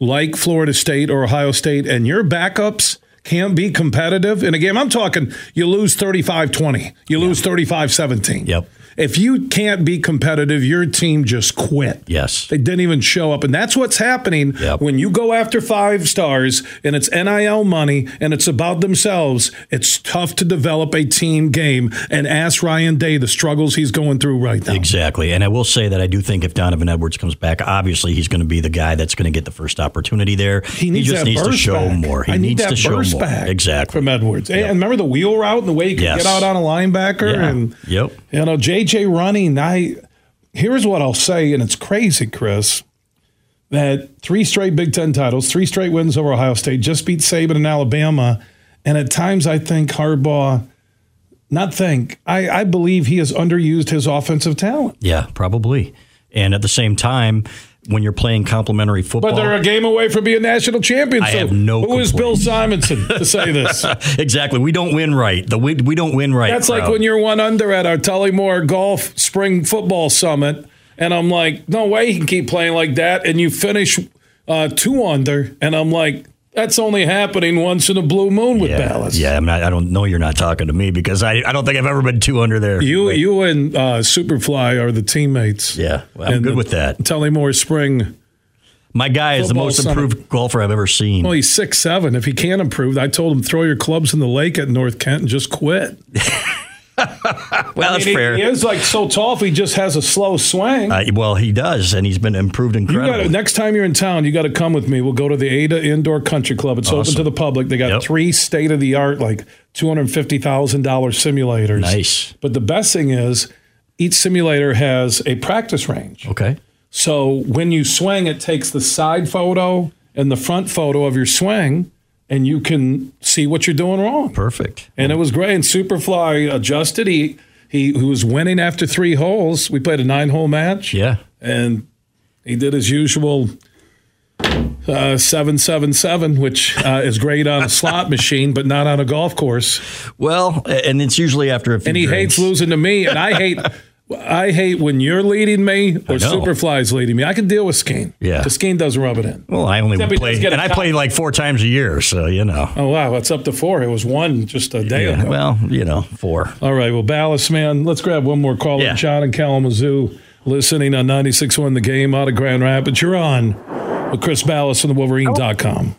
Speaker 2: like Florida State or Ohio State, and your backups can't be competitive in a game, I'm talking you lose 35 20, you lose 35 17.
Speaker 4: Yep.
Speaker 2: If you can't be competitive, your team just quit.
Speaker 4: Yes.
Speaker 2: They didn't even show up. And that's what's happening
Speaker 4: Yep.
Speaker 2: when you go after five stars and it's NIL money and it's about themselves. It's tough to develop a team game. And ask Ryan Day the struggles he's going through right now.
Speaker 4: Exactly. And I will say that I do think if Donovan Edwards comes back, obviously he's going to be the guy that's going to get the first opportunity there.
Speaker 2: He needs
Speaker 4: just
Speaker 2: that
Speaker 4: needs to show
Speaker 2: back.
Speaker 4: more. He
Speaker 2: I need
Speaker 4: needs
Speaker 2: that
Speaker 4: to show more.
Speaker 2: back
Speaker 4: Exactly.
Speaker 2: from Edwards. And remember the wheel route and the way he could
Speaker 4: Yes.
Speaker 2: get out on a linebacker
Speaker 4: Yeah.
Speaker 2: and
Speaker 4: Yep.
Speaker 2: you know JJ running. I here's what I'll say, and it's crazy, Chris. That three straight Big Ten titles, three straight wins over Ohio State, just beat Saban in Alabama, and at times I think Harbaugh. Not think. I, I believe he has underused his offensive talent.
Speaker 4: Yeah, probably. And at the same time, when you're playing complementary football,
Speaker 2: But they're a game away from being national champions.
Speaker 4: I
Speaker 2: so
Speaker 4: have no
Speaker 2: Who is Bill. Simonson to [LAUGHS] say this?
Speaker 4: exactly. We don't win right. The we, we don't win right.
Speaker 2: That's like when you're one under at our Tullymore Golf Spring Football Summit, and I'm like, no way he can keep playing like that, and you finish uh, two under, and I'm like, that's only happening once in a blue moon with
Speaker 4: yeah,
Speaker 2: Dallas.
Speaker 4: Yeah, I'm not, I don't know you're not talking to me because I, I don't think I've ever been two under there.
Speaker 2: You,
Speaker 4: But-
Speaker 2: you and uh, Superfly are the teammates.
Speaker 4: yeah, well, I'm good
Speaker 2: the
Speaker 4: with that.
Speaker 2: Tullymore Spring.
Speaker 4: My guy is the most
Speaker 2: summit.
Speaker 4: improved golfer I've ever seen.
Speaker 2: Well, he's six seven. If he can't improve, I told him throw your clubs in the lake at North Kent and just quit. [LAUGHS] [LAUGHS]
Speaker 4: well,
Speaker 2: I
Speaker 4: that's
Speaker 2: mean, he-
Speaker 4: fair.
Speaker 2: He, is like so tall if he just has a slow swing.
Speaker 4: Uh, well, he does, and he's been improved
Speaker 2: You
Speaker 4: incredibly.
Speaker 2: got next time you're in town, you got to come with me. We'll go to the Ada Indoor Country Club. It's open to the public. They got
Speaker 4: Yep.
Speaker 2: three state of the art, like two hundred fifty thousand dollars simulators.
Speaker 4: Nice.
Speaker 2: But the best thing is, each simulator has a practice range.
Speaker 4: okay.
Speaker 2: So when you swing, it takes the side photo and the front photo of your swing, and you can see what you're doing wrong.
Speaker 4: Perfect.
Speaker 2: And it was great. And Superfly adjusted. He he, was winning after three holes. We played a nine hole match.
Speaker 4: Yeah.
Speaker 2: And he did his usual uh, 777, which uh, is great on a slot machine, but not on a golf course.
Speaker 4: Well, and it's usually after a few
Speaker 2: And he
Speaker 4: drinks.
Speaker 2: hates losing to me, and I hate. I hate when you're leading me or
Speaker 4: I.
Speaker 2: Superfly's leading me. I can deal with Skene.
Speaker 4: Yeah.
Speaker 2: The Skene doesn't rub it in.
Speaker 4: Well, I only
Speaker 2: Except
Speaker 4: play,
Speaker 2: does get a
Speaker 4: and I play like four times a year, so you know.
Speaker 2: Oh, wow. It's up to four. It was one just a day
Speaker 4: Yeah,
Speaker 2: ago.
Speaker 4: well, you know, four.
Speaker 2: All right. Well, Balas, man, let's grab one more call.
Speaker 4: Yeah.
Speaker 2: John in Kalamazoo listening on 96.1 The Game out of Grand Rapids. You're on with Chris Balas from the Wolverine.com.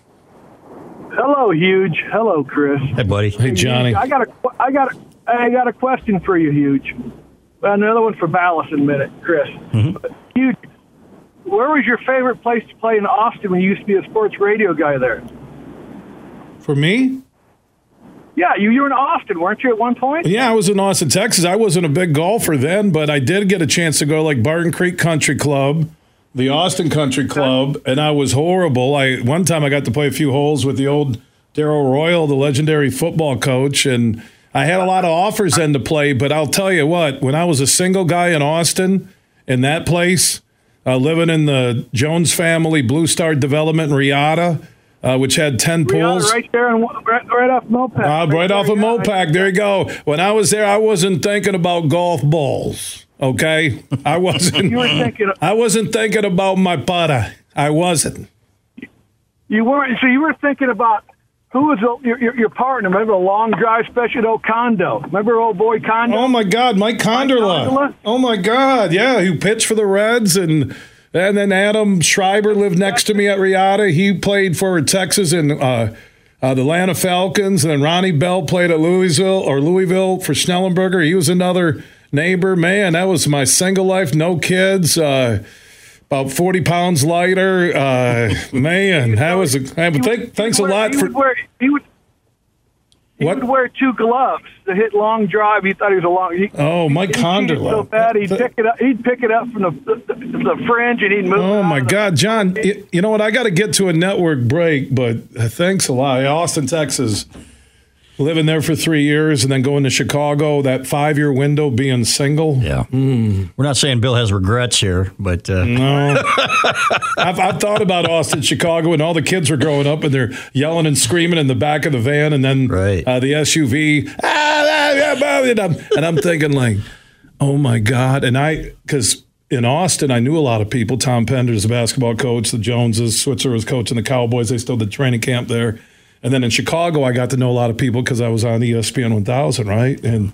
Speaker 10: Hello, huge. Hello, Chris.
Speaker 4: Hey, buddy.
Speaker 2: Hey, Johnny.
Speaker 10: I got a, I got a, I got a question for you, huge. Another one for Balas in a minute, Chris.
Speaker 2: Mm-hmm.
Speaker 10: Huge. Where was your favorite place to play in Austin when you used to be a sports radio guy there?
Speaker 2: For me?
Speaker 10: Yeah, you, you were in Austin, weren't you, at one point?
Speaker 2: Yeah, I was in Austin, Texas. I wasn't a big golfer then, but I did get a chance to go like Barton Creek Country Club, the Austin Country Club, and I was horrible. I one time I got to play a few holes with the old Darrell Royal, the legendary football coach, and I had a lot of offers then to play. But I'll tell you what, when I was a single guy in Austin, in that place, uh, living in the Jones family Blue Star Development in Riata, uh, which had ten pools.
Speaker 10: Right there, and right, right off Mopac.
Speaker 2: Uh, right off of Mopac. There you go. When I was there, I wasn't thinking about golf balls. Okay, I wasn't. [LAUGHS]
Speaker 10: You were thinking-
Speaker 2: I wasn't thinking about my putter. I wasn't.
Speaker 10: You weren't. So you were thinking about who was your, your your partner? Remember the long drive special, old Condo. Remember old boy Condo?
Speaker 2: Oh my God, Mike Conderla.
Speaker 10: Conderla?
Speaker 2: Oh my God, yeah, who pitched for the Reds and. And then Adam Schreiber lived next to me at Riata. He played for Texas and uh, uh, the Atlanta Falcons. And then Ronnie Bell played at Louisville or Louisville for Schnellenberger. He was another neighbor. Man, that was my single life, no kids. Uh, about 40 pounds lighter. Uh, [LAUGHS] man, that was a. I
Speaker 10: would-
Speaker 2: think, thanks a lot for.
Speaker 10: He would. He
Speaker 2: What?
Speaker 10: would wear two gloves to hit long drive. He thought he was a long. He,
Speaker 2: Oh, Mike Conderla.
Speaker 10: So bad, he'd pick it up. He'd pick it up from the the, the fringe and he'd move.
Speaker 2: Oh my God, John! You know what? I got to get to a network break, but uh, thanks a lot. Austin, Texas, living there for three years, and then going to Chicago. That five-year window, being single.
Speaker 4: Yeah. We're not saying Bill has regrets here, but uh,
Speaker 2: No, [LAUGHS] I've, I've thought about Austin, Chicago, and all the kids were growing up, and they're yelling and screaming in the back of the van, and then
Speaker 4: Right.
Speaker 2: uh, the SUV, "Ah, ah, ah, ah," and I'm, and I'm thinking like, oh my god! And I because in Austin, I knew a lot of people. Tom Penders a basketball coach. The Joneses, Switzer was coaching the Cowboys. They still did training camp there. And then in Chicago, I got to know a lot of people because I was on ESPN 1000, right? And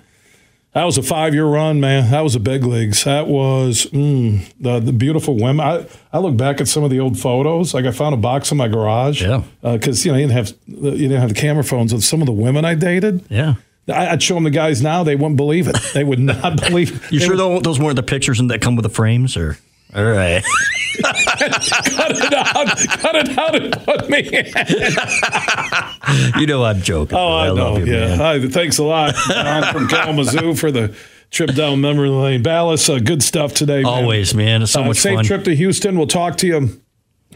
Speaker 2: that was a five year run, man. That was the big leagues. That was mm, the the beautiful women. I, I look back at some of the old photos. Like I found a box in my garage.
Speaker 4: Yeah.
Speaker 2: Because you know you didn't have you didn't have the camera phones of some of the women I dated.
Speaker 4: yeah.
Speaker 2: I, I'd show them the guys now. They wouldn't believe it. They would [LAUGHS] not believe.
Speaker 4: You sure
Speaker 2: would-
Speaker 4: those weren't the pictures that come with the frames, or all right? [LAUGHS]
Speaker 2: cut it out? Cut it out and put me. in.
Speaker 4: you know I'm joking.
Speaker 2: Oh, I, know.
Speaker 4: love you,
Speaker 2: yeah.
Speaker 4: man.
Speaker 2: Hi, thanks a lot, John from Kalamazoo, for the trip down memory lane. Balas, uh, good stuff today. man.
Speaker 4: Always, man. It's so
Speaker 2: Uh,
Speaker 4: much
Speaker 2: safe
Speaker 4: fun.
Speaker 2: trip to Houston. We'll talk to you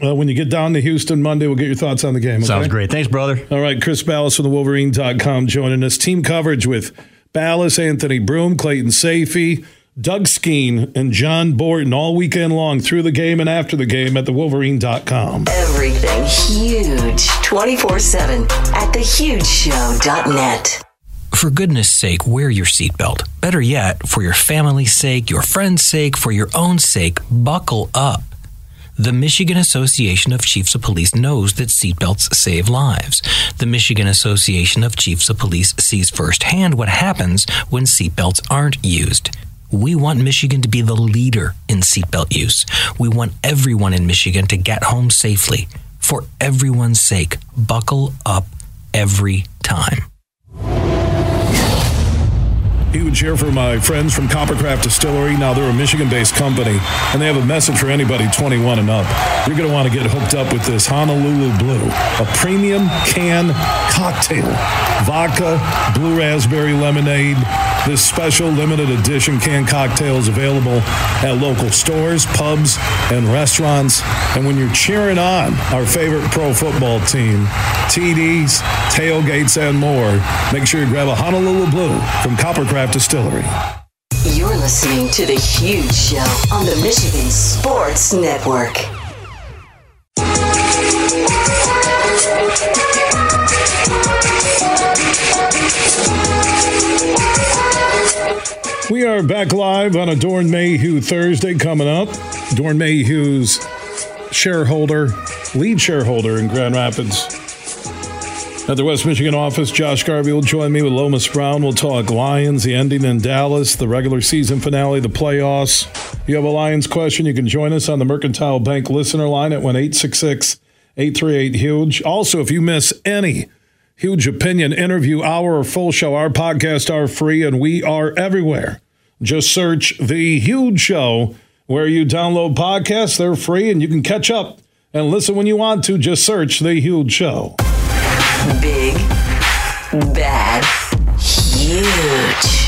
Speaker 2: uh, when you get down to Houston Monday. We'll get your thoughts on the game. okay?
Speaker 4: Sounds great. Thanks, brother.
Speaker 2: All right, Chris Balas from the Wolverine.com joining us. Team coverage with Balas, Anthony Broome, Clayton Sayfie, Doug Skene, and John Borton all weekend long through the game and after the game at the Wolverine.com.
Speaker 1: Everything huge 24 7 at thehugeshow.net.
Speaker 11: For goodness sake, wear your seatbelt. Better yet, for your family's sake, your friend's sake, for your own sake, buckle up. The Michigan Association of Chiefs of Police knows that seatbelts save lives. The Michigan Association of Chiefs of Police sees firsthand what happens when seatbelts aren't used. We want Michigan to be the leader in seatbelt use. We want everyone in Michigan to get home safely. For everyone's sake, buckle up every time.
Speaker 2: Huge here for my friends from Coppercraft Distillery. Now they're a Michigan-based company, and they have a message for anybody 21 and up. You're going to want to get hooked up with this Honolulu Blue, a premium can cocktail, vodka, blue raspberry lemonade, This special limited edition canned cocktail is available at local stores, pubs, and restaurants. And when you're cheering on our favorite pro football team, TDs, tailgates, and more, make sure you grab a Honolulu Blue from Coppercraft Distillery.
Speaker 1: You're listening to The Huge Show on the Michigan Sports Network.
Speaker 2: We are back live on a Doeren Mayhew Thursday coming up. Doeren Mayhew's shareholder, lead shareholder in Grand Rapids. At the West Michigan office, Josh Garvey will join me with Lomas Brown. We'll talk Lions, the ending in Dallas, the regular season finale, the playoffs. If you have a Lions question, you can join us on the Mercantile Bank listener line at 1 838 Huge. Also, if you miss any Huge Opinion interview hour or full show. Our podcasts are free and we are everywhere. Just search The Huge Show where you download podcasts. They're free and you can catch up and listen when you want to. Just search The Huge Show.
Speaker 1: Big, bad, huge.